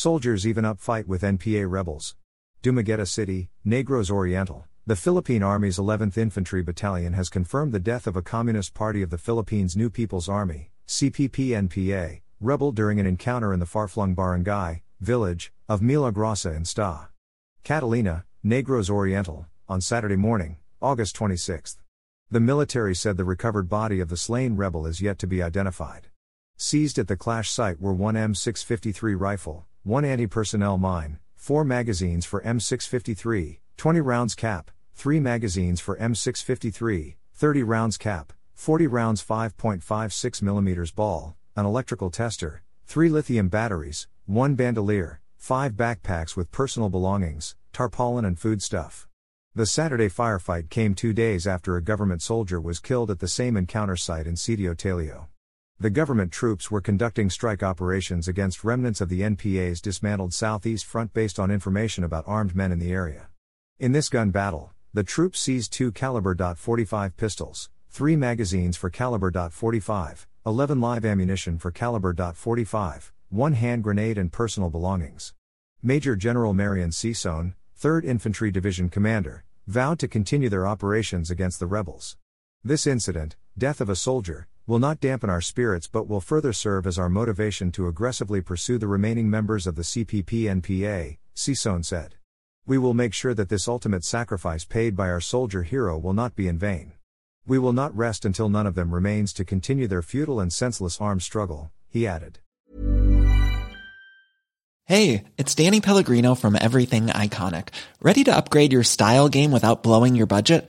Soldiers even up fight with NPA rebels. Dumaguete City, Negros Oriental. The Philippine Army's 11th Infantry Battalion has confirmed the death of a Communist Party of the Philippines New People's Army, CPP-NPA, rebel during an encounter in the far-flung barangay, village, of Milagrosa in Sta. Catalina, Negros Oriental, on Saturday morning, August 26. The military said the recovered body of the slain rebel is yet to be identified. Seized at the clash site were one M653 rifle, one anti personnel mine, four magazines for M653, 20 rounds cap, three magazines for M653, 30 rounds cap, 40 rounds 5.56 mm ball, an electrical tester, three lithium batteries, one bandolier, five backpacks with personal belongings, tarpaulin, and foodstuff. The Saturday firefight came two days after a government soldier was killed at the same encounter site in Sitio Talio. The government troops were conducting strike operations against remnants of the NPA's dismantled Southeast Front based on information about armed men in the area. In this gun battle, the troops seized two caliber .45 pistols, three magazines for caliber .45, 11 live ammunition for caliber .45, one hand grenade and personal belongings. Major General Marion Sison, 3rd Infantry Division commander, vowed to continue their operations against the rebels. This incident, death of a soldier, will not dampen our spirits but will further serve as our motivation to aggressively pursue the remaining members of the CPP-NPA, Sison said. We will make sure that this ultimate sacrifice paid by our soldier hero will not be in vain. We will not rest until none of them remains to continue their futile and senseless armed struggle, he added. Hey, it's Danny Pellegrino from Everything Iconic. Ready to upgrade your style game without blowing your budget?